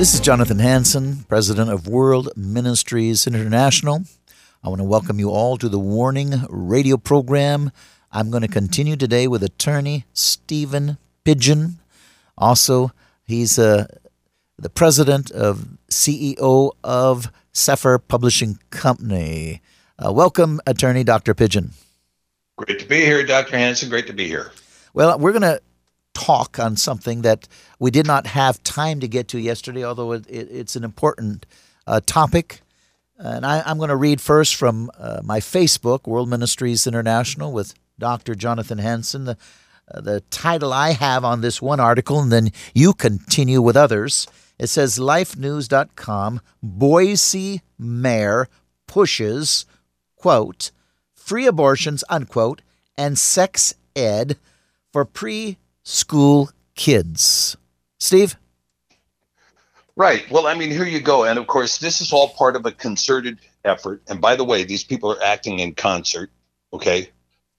This is Jonathan Hansen, President of World Ministries International. I want to welcome you all to the Warning Radio program. I'm going to continue today with attorney Stephen Pidgeon. Also, he's uh, the president of CEO of Sefer Publishing Company. Uh, welcome, attorney Dr. Pidgeon. Great to be here, Dr. Hansen. Great to be here. Well, we're going to talk on something that we did not have time to get to yesterday, although it, it, it's an important uh, topic. And I, am going to read first from uh, my Facebook, World Ministries International, with Dr. Jonathan Hansen. The, uh, the title I have on this one article, and then you continue with others. It says lifenews.com Boise mayor pushes, quote, free abortions, unquote, and sex ed for preschool kids. Steve? Right. Well, I mean, here you go. And of course, this is all part of a concerted effort. And by the way, these people are acting in concert. Okay.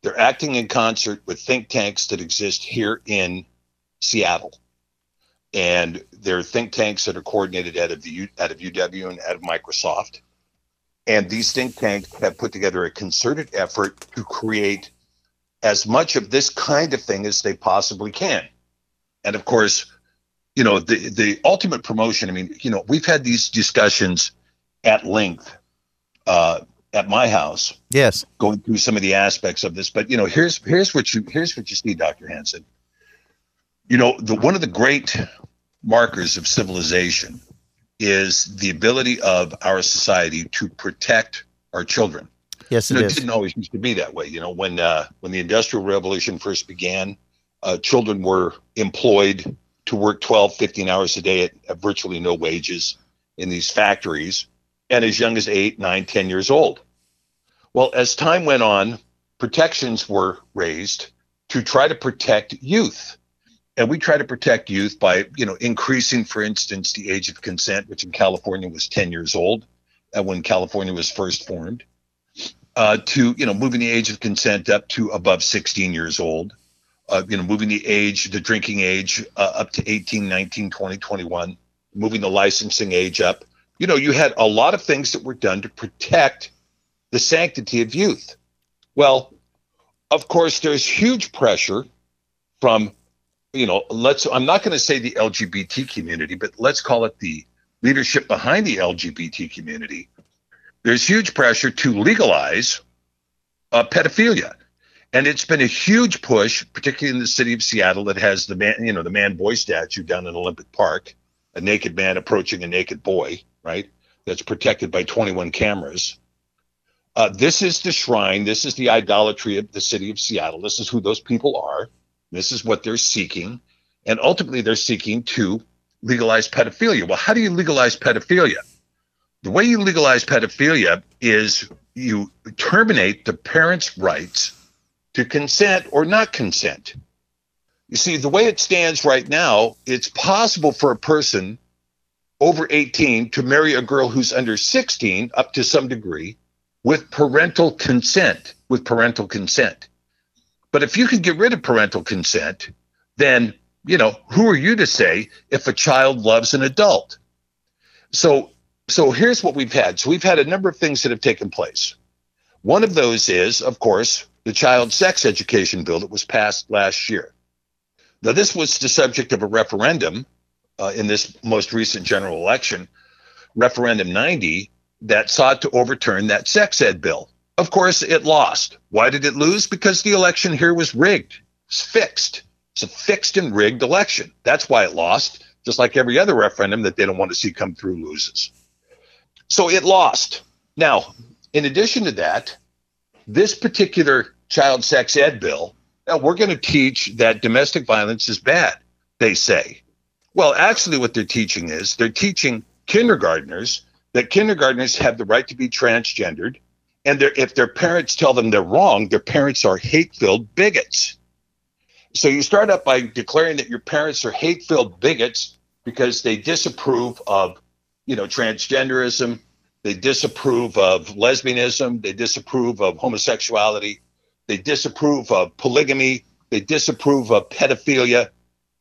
They're acting in concert with think tanks that exist here in Seattle. And they're think tanks that are coordinated out of the out of UW and out of Microsoft. And these think tanks have put together a concerted effort to create as much of this kind of thing as they possibly can. And of course, you know, the the ultimate promotion, I mean, you know, we've had these discussions at length uh, at my house. Yes. Going through some of the aspects of this, but you know, here's here's what you here's what you see, Dr. Hansen. You know, the one of the great markers of civilization is the ability of our society to protect our children. Yes, you know, it, it didn't always used to be that way. You know, when uh, when the Industrial Revolution first began, uh, children were employed to work 12, 15 hours a day at, at virtually no wages in these factories and as young as eight, nine, ten years old. Well, as time went on, protections were raised to try to protect youth. And we try to protect youth by, you know, increasing, for instance, the age of consent, which in California was 10 years old uh, when California was first formed, uh, to, you know, moving the age of consent up to above 16 years old, uh, you know, moving the age, the drinking age uh, up to 18, 19, 20, 21, moving the licensing age up you know, you had a lot of things that were done to protect the sanctity of youth. Well, of course, there's huge pressure from, you know, let's, I'm not going to say the LGBT community, but let's call it the leadership behind the LGBT community. There's huge pressure to legalize uh, pedophilia. And it's been a huge push, particularly in the city of Seattle, that has the man, you know, the man boy statue down in Olympic Park, a naked man approaching a naked boy right? That's protected by 21 cameras. Uh, this is the shrine. This is the idolatry of the city of Seattle. This is who those people are. This is what they're seeking. And ultimately, they're seeking to legalize pedophilia. Well, how do you legalize pedophilia? The way you legalize pedophilia is you terminate the parents' rights to consent or not consent. You see, the way it stands right now, it's possible for a person over 18 to marry a girl who's under 16 up to some degree with parental consent with parental consent but if you can get rid of parental consent then you know who are you to say if a child loves an adult so so here's what we've had so we've had a number of things that have taken place one of those is of course the child sex education bill that was passed last year. Now, this was the subject of a referendum uh, in this most recent general election, referendum 90, that sought to overturn that sex ed bill. Of course, it lost. Why did it lose? Because the election here was rigged, it's fixed. It's a fixed and rigged election. That's why it lost, just like every other referendum that they don't want to see come through loses. So it lost. Now, in addition to that, this particular child sex ed bill, now we're going to teach that domestic violence is bad, they say. Well, actually, what they're teaching is they're teaching kindergartners that kindergartners have the right to be transgendered. And if their parents tell them they're wrong, their parents are hate filled bigots. So you start up by declaring that your parents are hate filled bigots because they disapprove of, you know, transgenderism, they disapprove of lesbianism, they disapprove of homosexuality, they disapprove of polygamy, they disapprove of pedophilia.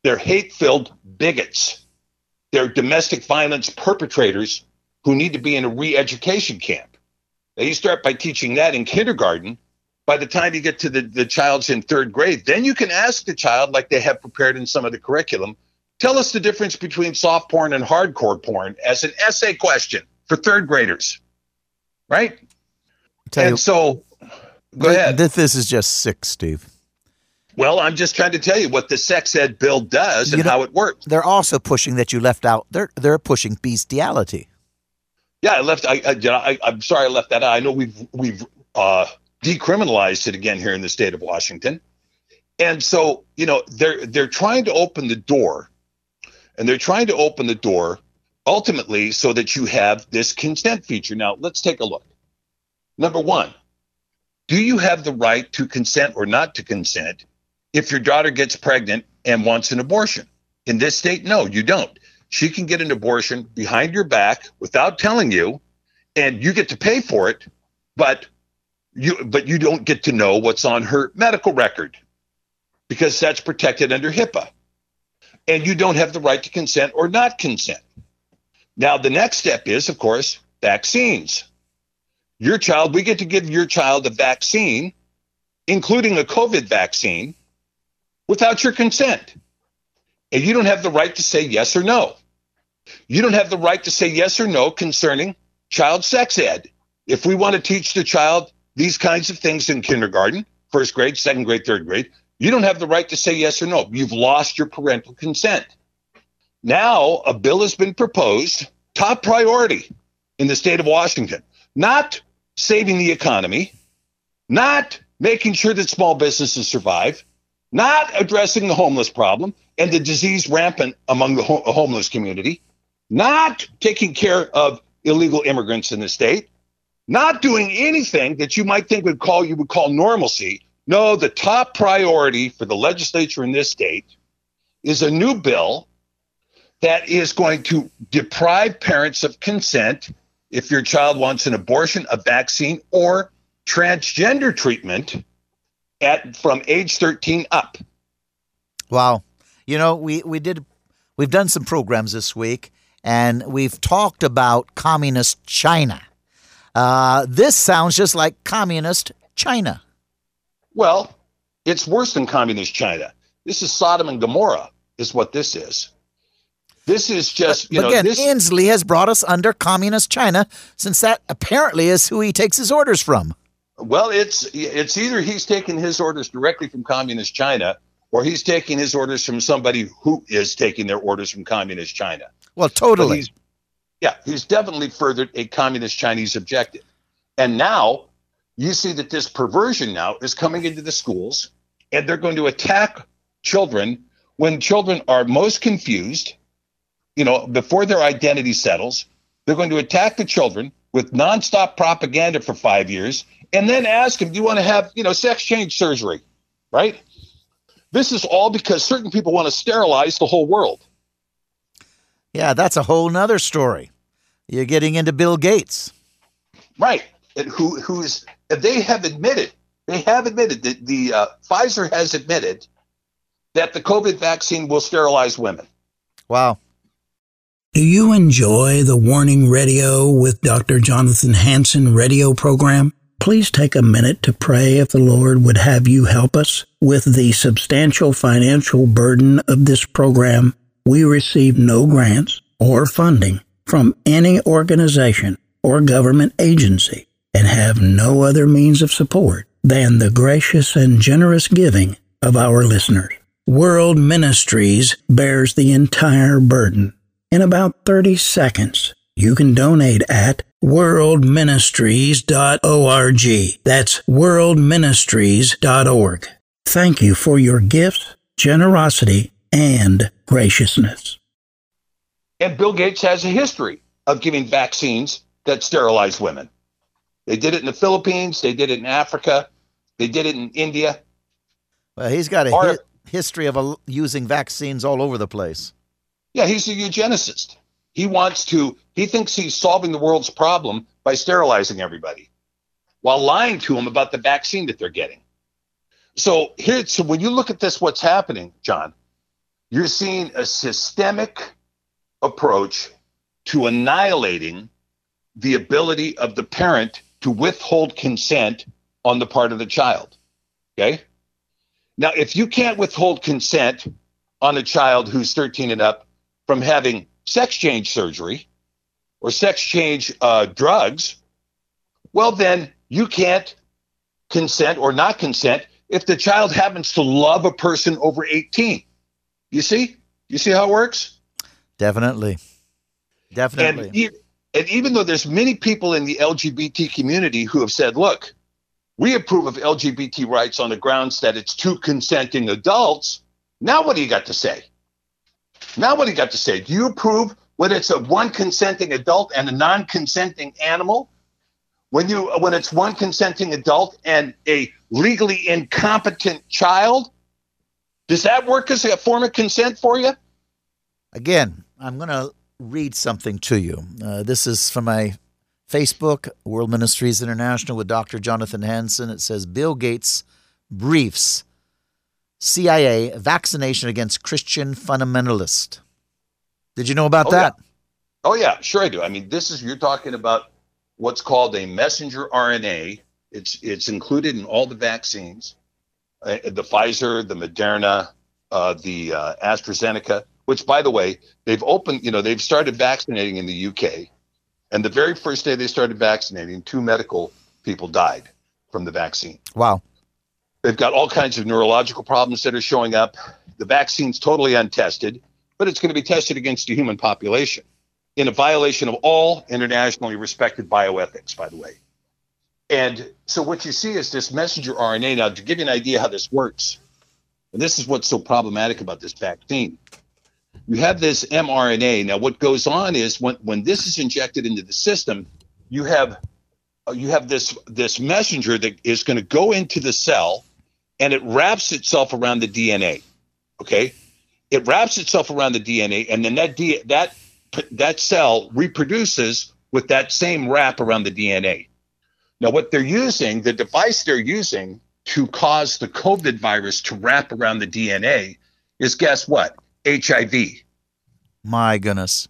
They're hate filled bigots. They're domestic violence perpetrators who need to be in a re education camp. Now, you start by teaching that in kindergarten. By the time you get to the, the child's in third grade, then you can ask the child, like they have prepared in some of the curriculum, tell us the difference between soft porn and hardcore porn as an essay question for third graders. Right? and you, so, go th- ahead. Th- this is just sick, Steve. Well, I'm just trying to tell you what the sex ed bill does and You know- how it works. They're also pushing that you left out. They're they're pushing bestiality. Yeah, I left. I, I, you know, I I'm sorry I left that out. I know we've we've uh, decriminalized it again here in the state of Washington, and so you know they're they're trying to open the door, and they're trying to open the door ultimately so that you have this consent feature. Now let's take a look. Number one, do you have the right to consent or not to consent if your daughter gets pregnant and wants an abortion? In this state, no, you don't. She can get an abortion behind your back without telling you, and you get to pay for it, but you but you don't get to know what's on her medical record because that's protected under HIPAA. And you don't have the right to consent or not consent. Now, the next step is, of course, vaccines. Your child, we get to give your child a vaccine, including a COVID vaccine, without your consent. And you don't have the right to say yes or no. You don't have the right to say yes or no concerning child sex ed. If we want to teach the child these kinds of things in kindergarten, first grade, second grade, third grade, you don't have the right to say yes or no. You've lost your parental consent. Now, a bill has been proposed, top priority in the state of Washington, not saving the economy, not making sure that small businesses survive, not addressing the homeless problem and the disease rampant among the ho- homeless community, not taking care of illegal immigrants in the state, not doing anything that you might think would call you would call normalcy. No, the top priority for the legislature in this state is a new bill that is going to deprive parents of consent if your child wants an abortion, a vaccine, or transgender treatment at from age 13 up. Wow. You know, we, we did we've done some programs this week and we've talked about communist China. Uh, this sounds just like communist China. Well, it's worse than communist China. This is Sodom and Gomorrah, is what this is. This is just, you but know, again, this, Inslee has brought us under communist China since that apparently is who he takes his orders from. well, it's it's either he's taking his orders directly from communist China or he's taking his orders from somebody who is taking their orders from communist China. Well, totally. he's, yeah, he's definitely furthered a communist Chinese objective. And now you see that this perversion now is coming into the schools and they're going to attack children when children are most confused, you know, before their identity settles. They're going to attack the children with nonstop propaganda for five years and then ask them, do you want to have, you know, sex change surgery? Right? This is all because certain people want to sterilize the whole world. Yeah, that's a whole nother story. You're getting into Bill Gates. Right. And who who's they have admitted they have admitted that the uh, Pfizer has admitted that the COVID vaccine will sterilize women. Wow. Do you enjoy the Warning Radio with Dr. Jonathan Hansen radio program? please take a minute to pray if the Lord would have you help us with the substantial financial burden of this program. We receive no grants or funding from any organization or government agency and have no other means of support than the gracious and generous giving of our listeners. World Ministries bears the entire burden. In about 30 seconds, you can donate at worldministries.org. That's worldministries.org. Thank you for your gifts, generosity, and graciousness. And Bill Gates has a history of giving vaccines that sterilize women. They did it in the Philippines, they did it in Africa, they did it in India. Well, he's got a hi- history of a, using vaccines all over the place. Yeah, he's a eugenicist. He wants to, he thinks he's solving the world's problem by sterilizing everybody while lying to them about the vaccine that they're getting. So here, so when you look at this, what's happening, John, you're seeing a systemic approach to annihilating the ability of the parent to withhold consent on the part of the child. Okay. Now, if you can't withhold consent on a child who's 13 and up from having sex change surgery or sex change uh, drugs, well, then you can't consent or not consent if the child happens to love a person over 18. You see? You see how it works? Definitely. Definitely. And, and even though there's many people in the LGBT community who have said, look, we approve of LGBT rights on the grounds that it's two consenting adults. Now, what do you got to say? Now, what do you got to say? Do you approve when it's a one consenting adult and a non consenting animal? When you when it's one consenting adult and a legally incompetent child, does that work as a form of consent for you? Again, I'm going to read something to you. Uh, this is from my Facebook, World Ministries International, with Dr. Jonathan Hansen. It says Bill Gates briefs CIA vaccination against Christian fundamentalist. Did you know about oh, that? Yeah. Oh yeah, sure I do. I mean, this is you're talking about what's called a messenger RNA. It's it's included in all the vaccines, uh, the Pfizer, the Moderna, uh, the uh, AstraZeneca. Which, by the way, they've opened. You know, they've started vaccinating in the UK, and the very first day they started vaccinating, two medical people died from the vaccine. Wow. They've got all kinds of neurological problems that are showing up. The vaccine's totally untested, but it's going to be tested against the human population in a violation of all internationally respected bioethics, by the way. And so what you see is this messenger RNA. Now, to give you an idea how this works, and this is what's so problematic about this vaccine. You have this mRNA. Now, what goes on is when, when this is injected into the system, you have uh, you have this this messenger that is going to go into the cell and it wraps itself around the DNA. Okay, it wraps itself around the DNA, and then that D, that that cell reproduces with that same wrap around the DNA. Now, what they're using, the device they're using to cause the COVID virus to wrap around the DNA is guess what? HIV. My goodness.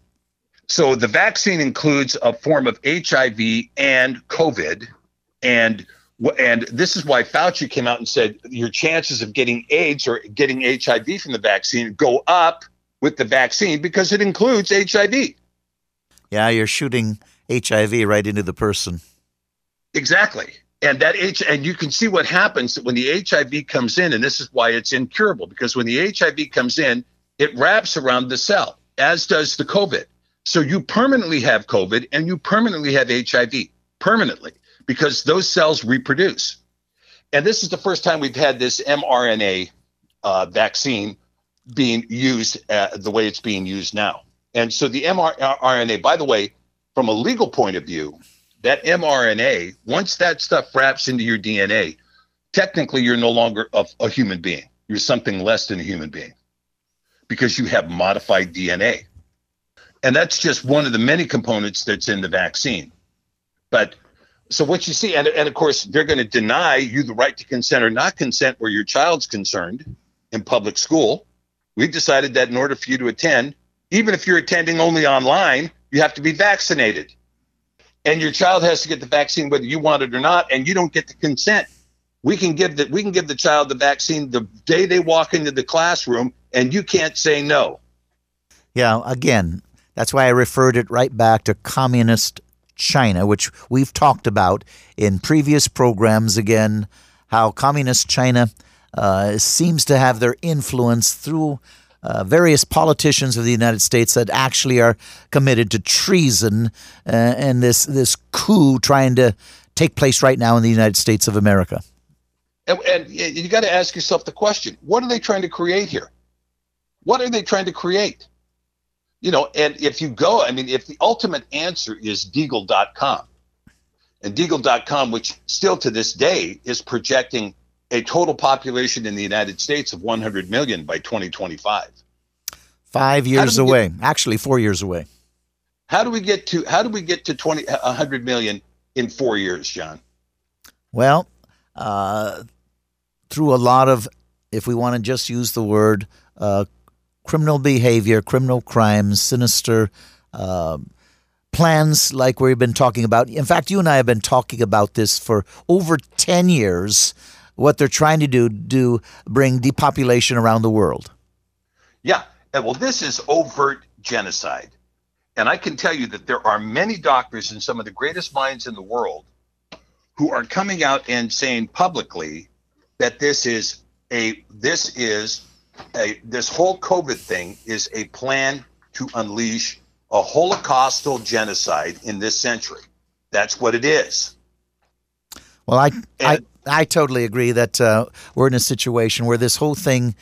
So the vaccine includes a form of HIV and COVID, and and this is why Fauci came out and said your chances of getting AIDS or getting HIV from the vaccine go up with the vaccine because it includes HIV. Yeah, you're shooting HIV right into the person. Exactly. And that H and you can see what happens when the HIV comes in, and this is why it's incurable, because when the HIV comes in, it wraps around the cell, as does the COVID. So you permanently have COVID and you permanently have HIV. Permanently because those cells reproduce. And this is the first time we've had this mRNA uh, vaccine being used uh, the way it's being used now. And so the mRNA, by the way, from a legal point of view, that mRNA, once that stuff wraps into your DNA, technically you're no longer a, a human being. You're something less than a human being because you have modified DNA. And that's just one of the many components that's in the vaccine. But so what you see, and, and of course, they're going to deny you the right to consent or not consent where your child's concerned in public school. We've decided that in order for you to attend, even if you're attending only online, you have to be vaccinated. and your child has to get the vaccine whether you want it or not, and you don't get the consent. We can give the we can give the child the vaccine the day they walk into the classroom, and you can't say no. Yeah, again, that's why I referred it right back to communist China, which we've talked about in previous programs. Again, how communist China uh, seems to have their influence through uh, various politicians of the United States that actually are committed to treason uh, and this this coup trying to take place right now in the United States of America. And, and you got to ask yourself the question: What are they trying to create here? What are they trying to create? You know, and if you go, I mean, if the ultimate answer is Deagle.com, and Deagle.com, which still to this day is projecting a total population in the United States of 100 million by 2025. Five years away, get, actually four years away. How do we get to how do we get to 20 100 million in four years, John? Well, uh, through a lot of, if we want to just use the word, uh, criminal behavior, criminal crimes, sinister. Uh, plans like we've been talking about. In fact, you and I have been talking about this for over 10 years what they're trying to do to bring depopulation around the world. Yeah. Well, this is overt genocide. And I can tell you that there are many doctors and some of the greatest minds in the world who are coming out and saying publicly that this is a this is a this whole COVID thing is a plan to unleash a holocaustal genocide in this century. That's what it is. Well, I, and, I I totally agree that uh, we're in a situation where this whole thing,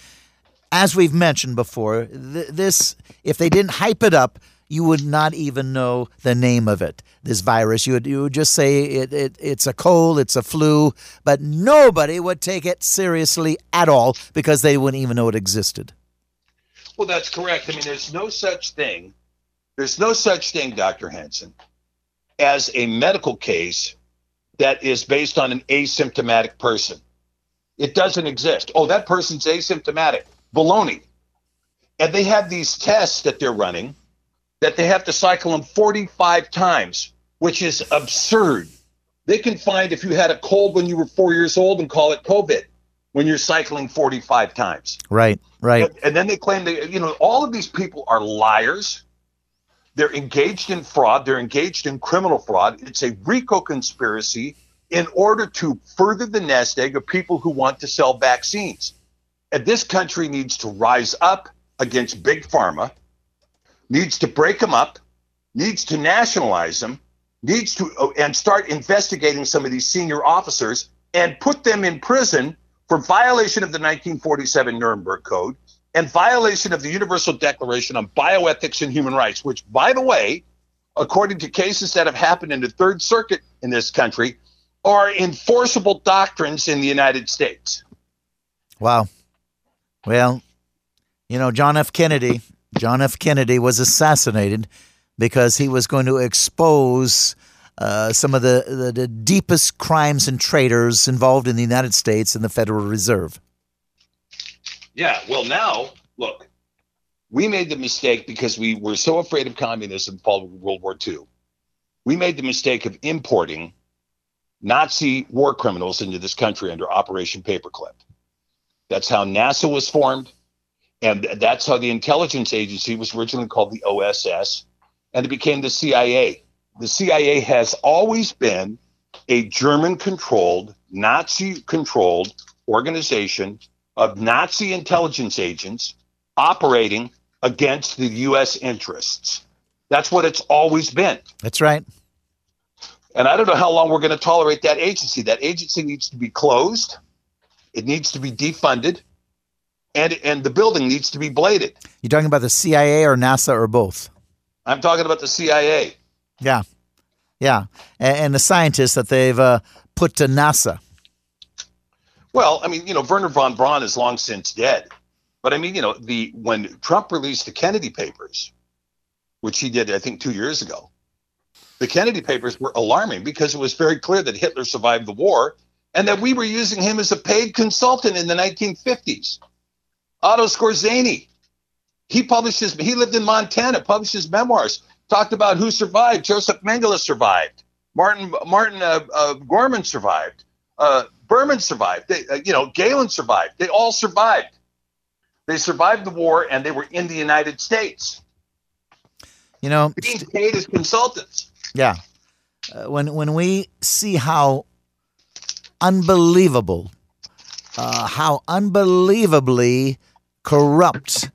as we've mentioned before, th- this if they didn't hype it up, you would not even know the name of it. This virus, you would you would just say it, it it's a cold, it's a flu, but nobody would take it seriously at all because they wouldn't even know it existed. Well, that's correct. I mean, there's no such thing. There's no such thing, Dr. Hansen, as a medical case that is based on an asymptomatic person. It doesn't exist. Oh, that person's asymptomatic. Baloney. And they have these tests that they're running that they have to cycle them 45 times, which is absurd. They can find if you had a cold when you were four years old and call it COVID when you're cycling 45 times. Right, right. And, and then they claim that, you know, all of these people are liars. They're engaged in fraud. They're engaged in criminal fraud. It's a RICO conspiracy in order to further the nest egg of people who want to sell vaccines. And this country needs to rise up against big pharma, needs to break them up, needs to nationalize them, needs to oh, and start investigating some of these senior officers and put them in prison for violation of the 1947 Nuremberg Code, and violation of the Universal Declaration on Bioethics and Human Rights, which, by the way, according to cases that have happened in the Third Circuit in this country, are enforceable doctrines in the United States. Wow. Well, you know, John F. Kennedy, John F. Kennedy was assassinated because he was going to expose uh, some of the, the, the deepest crimes and traitors involved in the United States and the Federal Reserve. Yeah. Well, now look, we made the mistake because we were so afraid of communism following World War II. We made the mistake of importing Nazi war criminals into this country under Operation Paperclip. That's how NASA was formed. And that's how the intelligence agency was originally called the OSS, and it became the CIA. The CIA has always been a German controlled, Nazi controlled organization of Nazi intelligence agents operating against the U.S. interests. That's what it's always been. That's right. And I don't know how long we're going to tolerate that agency. That agency needs to be closed. It needs to be defunded, and and the building needs to be bladed. You're talking about the CIA or NASA or both? I'm talking about the CIA. Yeah, yeah, and, and the scientists that they've uh, put to NASA. Well, I mean, you know, Wernher von Braun is long since dead. But I mean, you know, the when Trump released the Kennedy papers, which he did, I think, two years ago, the Kennedy papers were alarming because it was very clear that Hitler survived the war and that we were using him as a paid consultant in the 1950s. Otto Skorzeny. he published his, he lived in Montana, published his memoirs, talked about who survived. Joseph Mengele survived. Martin Martin uh, uh, Gorman survived. Uh, Berman survived. They, uh, you know, Gehlen survived. They all survived. They survived the war, and they were in the United States. You know, being paid as consultants. Yeah. Uh, when when we see how unbelievable, uh, how unbelievably corrupt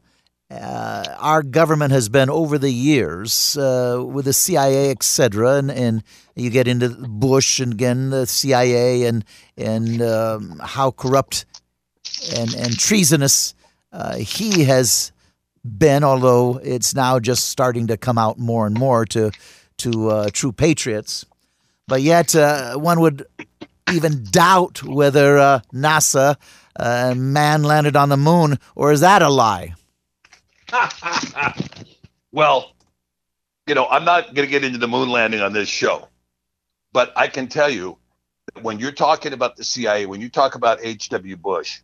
uh, our government has been over the years uh, with the CIA, etc., and, and you get into Bush and again the CIA and and um, how corrupt and and treasonous uh, he has been, although it's now just starting to come out more and more to to uh, true patriots. But yet, uh, one would even doubt whether uh, NASA uh, man landed on the moon, or is that a lie? well, you know, I'm not going to get into the moon landing on this show, but I can tell you when you're talking about the CIA, when you talk about H.W. Bush,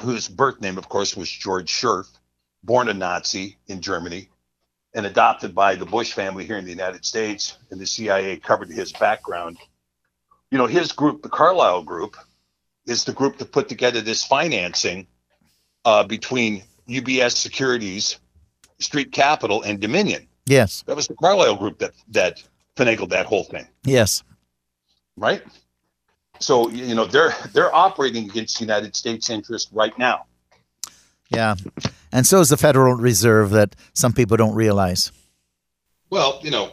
whose birth name, of course, was George Scherf, born a Nazi in Germany and adopted by the Bush family here in the United States, and the CIA covered his background. You know, his group, the Carlyle Group, is the group that put together this financing uh, between UBS Securities, Street Capital, and Dominion. Yes, that was the Carlyle Group that that finagled that whole thing. Yes, right. So you know they're they're operating against United States interest right now. Yeah, and so is the Federal Reserve that some people don't realize. Well, you know,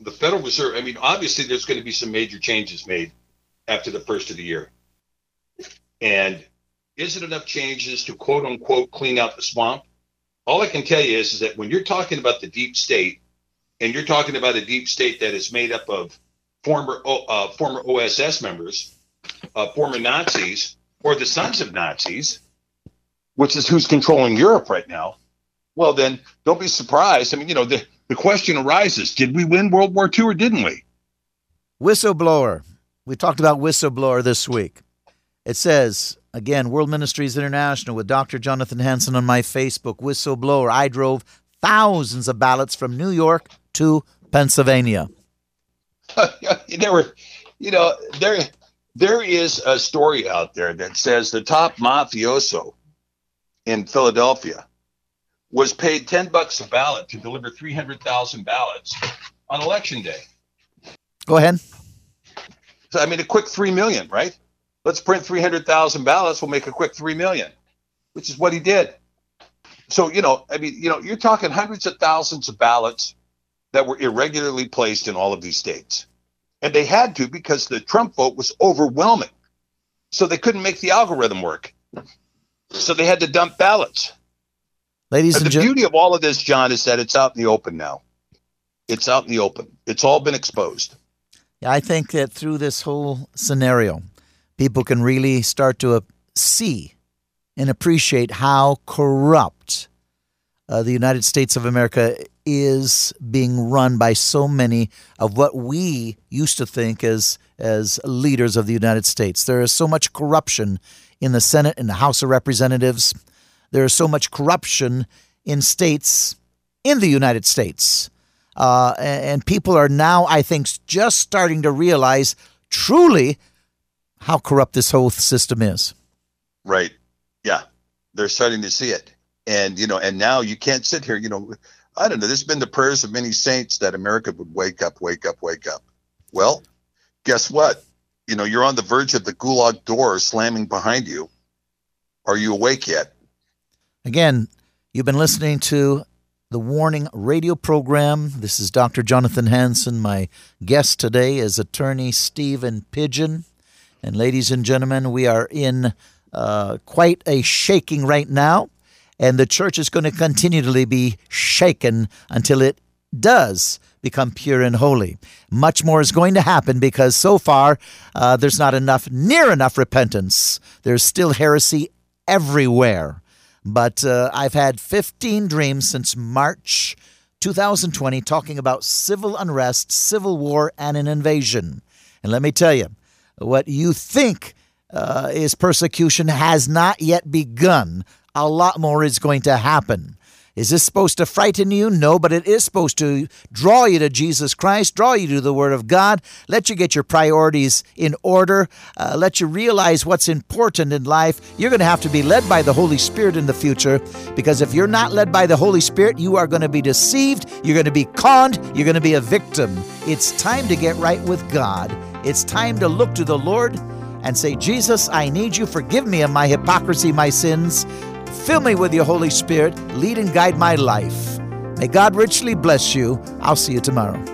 the Federal Reserve. I mean, obviously, there's going to be some major changes made after the first of the year, and is it enough changes to quote unquote clean out the swamp? All I can tell you is, is that when you're talking about the deep state, and you're talking about a deep state that is made up of former uh, former OSS members uh, former Nazis or the sons of Nazis, which is who's controlling Europe right now, well, then don't be surprised. I mean, you know, the, the question arises did we win World War II or didn't we? Whistleblower. We talked about whistleblower this week. It says, again, World Ministries International with Dr. Jonathan Hansen on my Facebook, whistleblower. I drove thousands of ballots from New York to Pennsylvania. there were, you know, there there is a story out there that says the top mafioso in Philadelphia was paid 10 bucks a ballot to deliver 300,000 ballots on election day. Go ahead. So, I mean, a quick 3 million, right? Let's print 300,000 ballots. We'll make a quick 3 million, which is what he did. So, you know, I mean, you know, you're talking hundreds of thousands of ballots that were irregularly placed in all of these states. And they had to because the Trump vote was overwhelming. So they couldn't make the algorithm work. So they had to dump ballots. Ladies and, and the beauty of all of this, John, is that it's out in the open now. It's out in the open. It's all been exposed. Yeah, I think that through this whole scenario, people can really start to uh, see and appreciate how corrupt uh, the United States of America is being run by so many of what we used to think as as leaders of the United States. There is so much corruption in the Senate and the House of Representatives. There is so much corruption in states in the United States. Uh, and people are now, I think, just starting to realize truly how corrupt this whole system is. Right. Yeah. They're starting to see it. And, you know, and now you can't sit here, you know, I don't know. This has been the prayers of many saints that America would wake up, wake up, wake up. Well, guess what? You know, you're on the verge of the gulag door slamming behind you. Are you awake yet? Again, you've been listening to the Warning radio program. This is Dr. Jonathan Hansen. My guest today is attorney Stephen Pidgeon. And ladies and gentlemen, we are in uh, quite a shaking right now and the church is going to continually be shaken until it does become pure and holy. Much more is going to happen because so far uh, there's not enough, near enough repentance. There's still heresy everywhere. But uh, I've had 15 dreams since March 2020 talking about civil unrest, civil war, and an invasion. And let me tell you, what you think uh, is persecution has not yet begun a lot more is going to happen. Is this supposed to frighten you? No, but it is supposed to draw you to Jesus Christ, draw you to the Word of God, let you get your priorities in order, uh, let you realize what's important in life. You're going to have to be led by the Holy Spirit in the future because if you're not led by the Holy Spirit, you are going to be deceived, you're going to be conned, you're going to be a victim. It's time to get right with God. It's time to look to the Lord and say, Jesus, I need you. Forgive me of my hypocrisy, my sins. Fill me with your Holy Spirit. Lead and guide my life. May God richly bless you. I'll see you tomorrow.